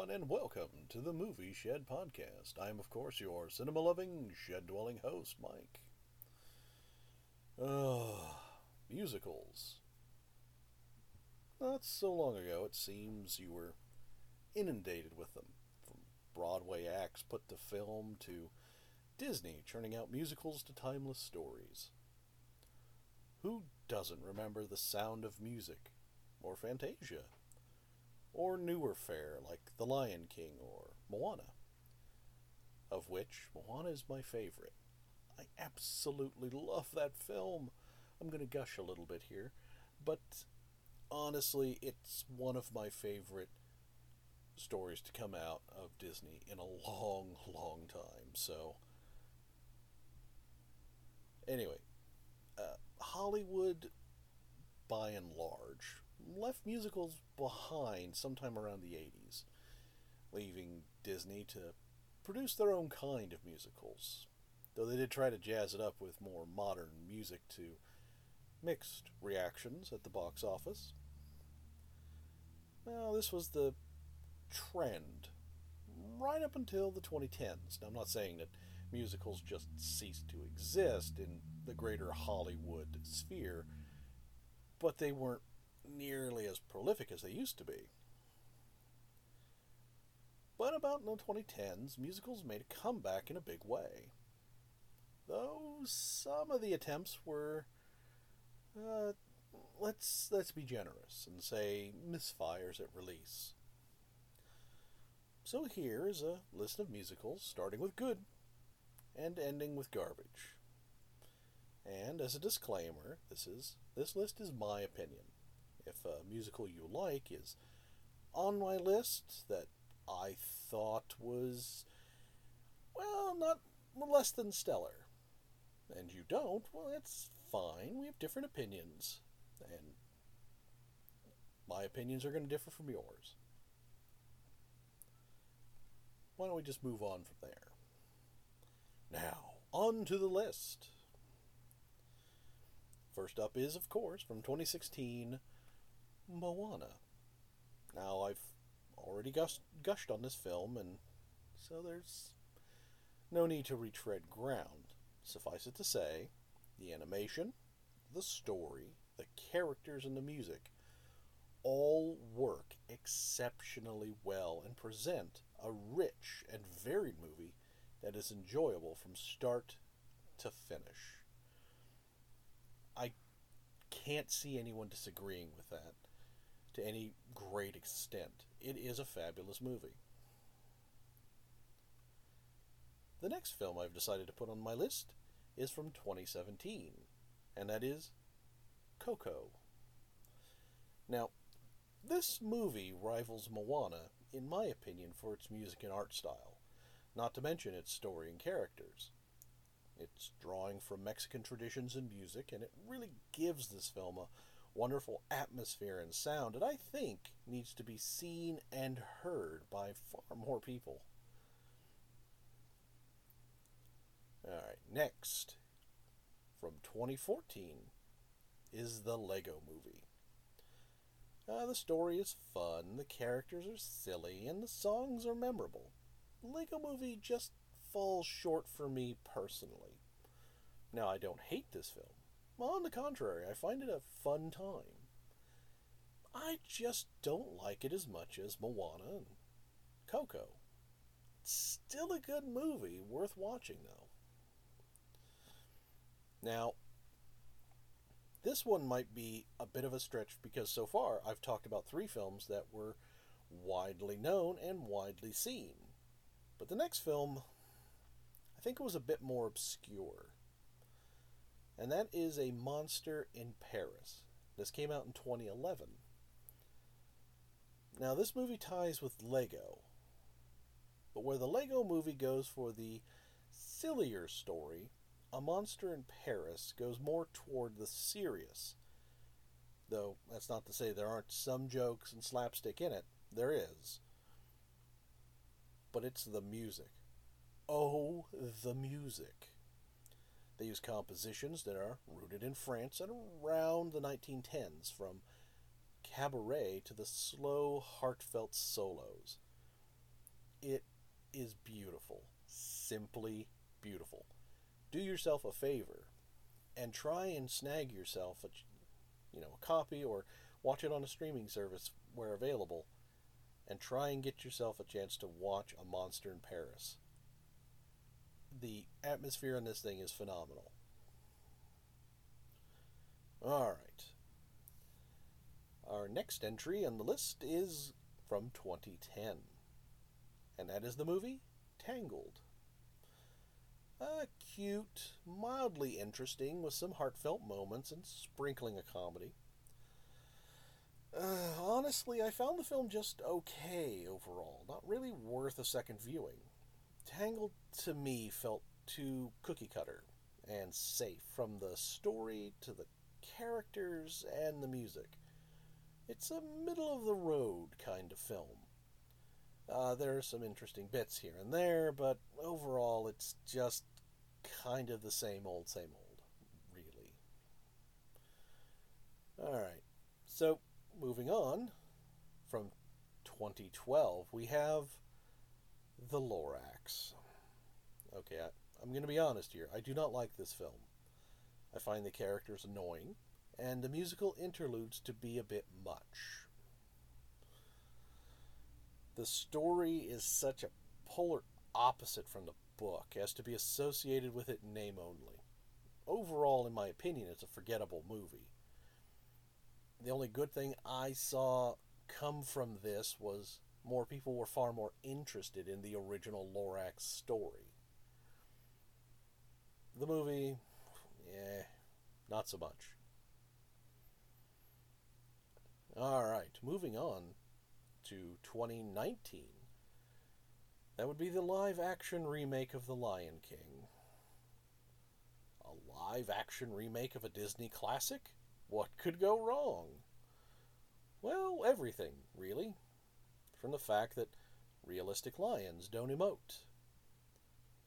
everyone, and welcome to the Movie Shed Podcast. I am, of course, your cinema loving, shed dwelling host, Mike. Ugh, musicals. Not so long ago, it seems you were inundated with them. From Broadway acts put to film to Disney churning out musicals to timeless stories. Who doesn't remember the sound of music? Or Fantasia? Or newer fare like The Lion King or Moana, of which Moana is my favorite. I absolutely love that film. I'm going to gush a little bit here, but honestly, it's one of my favorite stories to come out of Disney in a long, long time. So, anyway, uh, Hollywood, by and large, left musicals behind sometime around the 80s, leaving Disney to produce their own kind of musicals. Though they did try to jazz it up with more modern music to mixed reactions at the box office. Well, this was the trend right up until the 2010s. Now, I'm not saying that musicals just ceased to exist in the greater Hollywood sphere, but they weren't nearly as prolific as they used to be. But about in the 2010s, musicals made a comeback in a big way. Though some of the attempts were, uh, let's let's be generous and say misfires at release. So here is a list of musicals starting with good and ending with garbage. And as a disclaimer, this is this list is my opinion if a musical you like is on my list that I thought was, well, not less than stellar, and you don't, well, that's fine. We have different opinions, and my opinions are going to differ from yours. Why don't we just move on from there? Now, on to the list. First up is, of course, from 2016, Moana. Now, I've already gushed, gushed on this film, and so there's no need to retread ground. Suffice it to say, the animation, the story, the characters, and the music all work exceptionally well and present a rich and varied movie that is enjoyable from start to finish. I can't see anyone disagreeing with that to any great extent. It is a fabulous movie. The next film I've decided to put on my list is from 2017, and that is Coco. Now, this movie rivals Moana, in my opinion, for its music and art style, not to mention its story and characters. It's drawing from Mexican traditions and music, and it really gives this film a wonderful atmosphere and sound that I think needs to be seen and heard by far more people. Alright, next, from 2014, is the Lego Movie. Uh, the story is fun, the characters are silly, and the songs are memorable. Lego Movie just falls short for me personally. Now, I don't hate this film. On the contrary, I find it a fun time. I just don't like it as much as Moana and Coco. It's still a good movie, worth watching though. Now, this one might be a bit of a stretch because so far I've talked about three films that were widely known and widely seen. But the next film, I think it was a bit more obscure and that is A Monster in Paris. This came out in 2011. Now, this movie ties with Lego, but where the Lego movie goes for the sillier story, A Monster in Paris goes more toward the serious. Though that's not to say there aren't some jokes and slapstick in it, there is. But it's the music. Oh, the music. They use compositions that are rooted in France and around the 1910s, from cabaret to the slow, heartfelt solos. It is beautiful. Simply beautiful. Do yourself a favor and try and snag yourself a you know, a copy or watch it on a streaming service where available and try and get yourself a chance to watch A Monster in Paris. The atmosphere in this thing is phenomenal. All right. Our next entry on the list is from 2010, and that is the movie Tangled. Uh, cute, mildly interesting, with some heartfelt moments and sprinkling a comedy. Uh, honestly, I found the film just okay overall, not really worth a second viewing. Tangled to me felt too cookie cutter and safe, from the story to the characters and the music. It's a middle of the road kind of film. Uh, there are some interesting bits here and there, but overall it's just kind of the same old, same old, really. Alright, so moving on from 2012, we have The Lorax. Okay, I, I'm going to be honest here. I do not like this film. I find the characters annoying, and the musical interludes to be a bit much. The story is such a polar opposite from the book as to be associated with it name only. Overall, in my opinion, it's a forgettable movie. The only good thing I saw come from this was more people were far more interested in the original Lorax story. The movie, eh, not so much. Alright, moving on to 2019. That would be the live action remake of The Lion King. A live action remake of a Disney classic? What could go wrong? Well, everything, really. From the fact that realistic lions don't emote.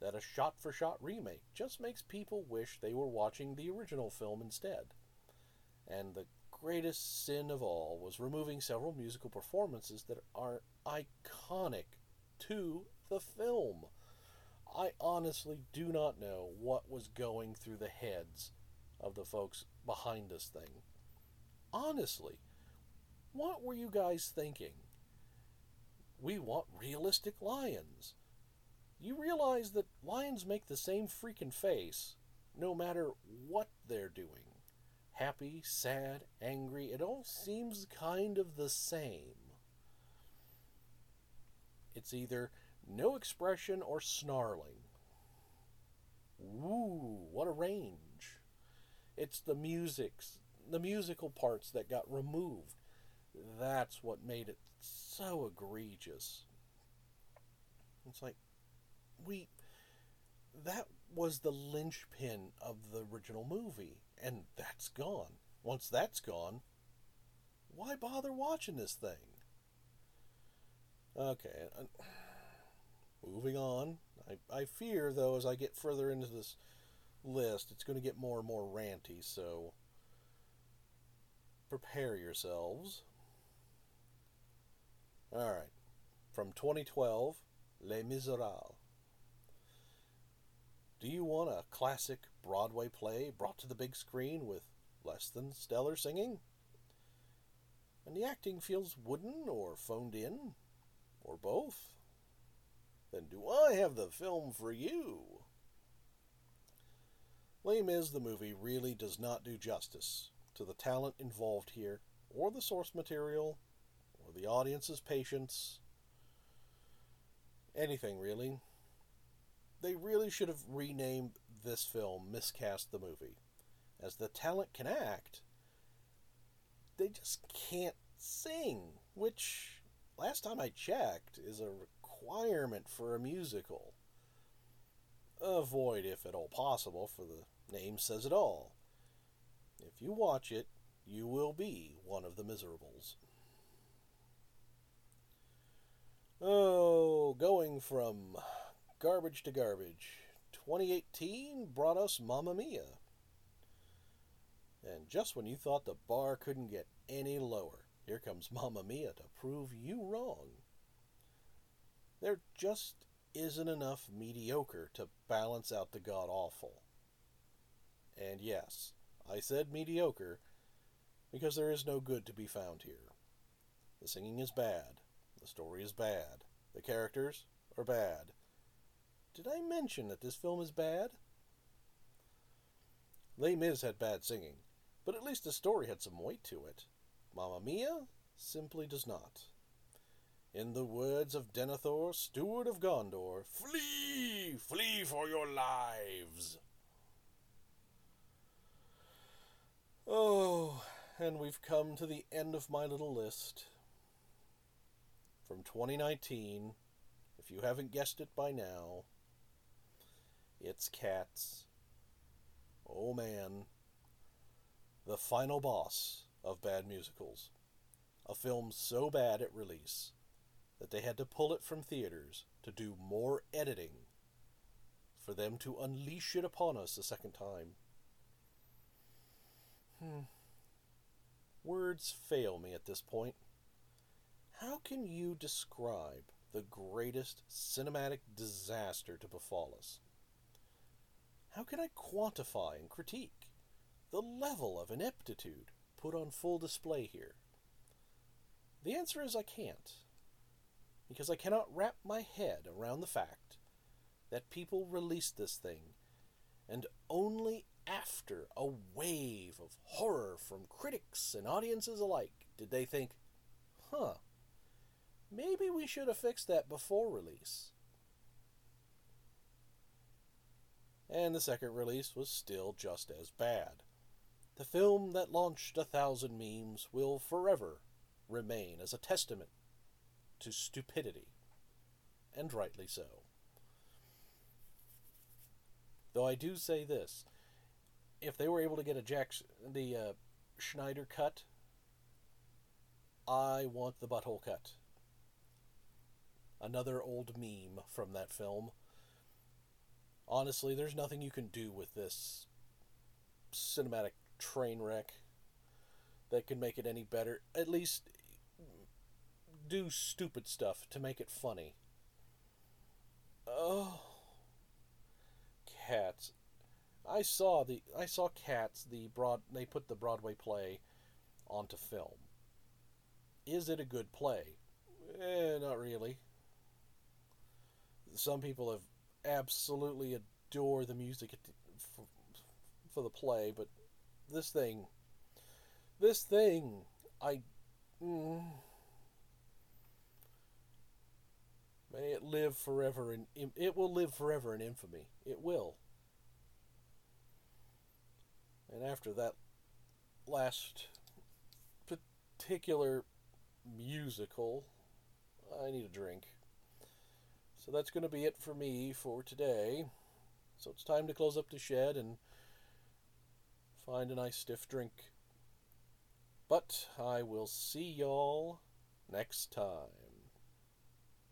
That a shot for shot remake just makes people wish they were watching the original film instead. And the greatest sin of all was removing several musical performances that are iconic to the film. I honestly do not know what was going through the heads of the folks behind this thing. Honestly, what were you guys thinking? We want realistic lions. You realize that lions make the same freaking face no matter what they're doing happy, sad, angry, it all seems kind of the same. It's either no expression or snarling. Ooh, what a range. It's the music's the musical parts that got removed. That's what made it so egregious. It's like we that was the linchpin of the original movie and that's gone. Once that's gone, why bother watching this thing? Okay, moving on. I, I fear, though, as I get further into this list, it's going to get more and more ranty, so prepare yourselves. Alright, from 2012, Les Miserables. Do you want a classic Broadway play brought to the big screen with less than stellar singing? And the acting feels wooden or phoned in, or both? Then do I have the film for you? Les Mis, the movie, really does not do justice to the talent involved here, or the source material, the audience's patience. Anything, really they really should have renamed this film Miscast the Movie. As the talent can act, they just can't sing, which, last time I checked, is a requirement for a musical. Avoid, if at all possible, for the name says it all. If you watch it, you will be one of the miserables. Oh, going from Garbage to Garbage. 2018 brought us Mamma Mia. And just when you thought the bar couldn't get any lower, here comes Mamma Mia to prove you wrong. There just isn't enough mediocre to balance out the god awful. And yes, I said mediocre because there is no good to be found here. The singing is bad, the story is bad, the characters are bad. Did I mention that this film is bad? Les Mis had bad singing, but at least the story had some weight to it. Mamma Mia simply does not. In the words of Denethor, Steward of Gondor, flee, flee for your lives. Oh, and we've come to the end of my little list. From 2019, if you haven't guessed it by now, it's Cats. Oh man, the final boss of bad musicals. A film so bad at release that they had to pull it from theaters to do more editing for them to unleash it upon us a second time. Hmm. Words fail me at this point. How can you describe the greatest cinematic disaster to befall us? How can I quantify and critique the level of ineptitude put on full display here? The answer is I can't. Because I cannot wrap my head around the fact that people released this thing and only after a wave of horror from critics and audiences alike did they think, huh, maybe we should have fixed that before release. And the second release was still just as bad. The film that launched a thousand memes will forever remain as a testament to stupidity, and rightly so. Though I do say this if they were able to get a Jack the uh, Snyder cut, I want the butthole cut. Another old meme from that film. Honestly, there's nothing you can do with this cinematic train wreck that can make it any better. At least do stupid stuff to make it funny. Oh, cats. I saw the I saw Cats the broad they put the Broadway play onto film. Is it a good play? Eh, not really. Some people have absolutely adore the music for, for the play, but this thing, this thing, I. Mm, May it live forever in it will live forever in infamy. It will. And after that last particular musical, I need a drink. So that's going to be it for me for today. So it's time to close up the shed and find a nice stiff drink. But I will see y'all next time.